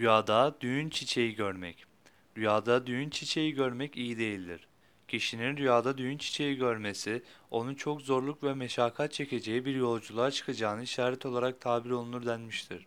Rüyada düğün çiçeği görmek. Rüyada düğün çiçeği görmek iyi değildir. Kişinin rüyada düğün çiçeği görmesi, onun çok zorluk ve meşakkat çekeceği bir yolculuğa çıkacağını işaret olarak tabir olunur denmiştir.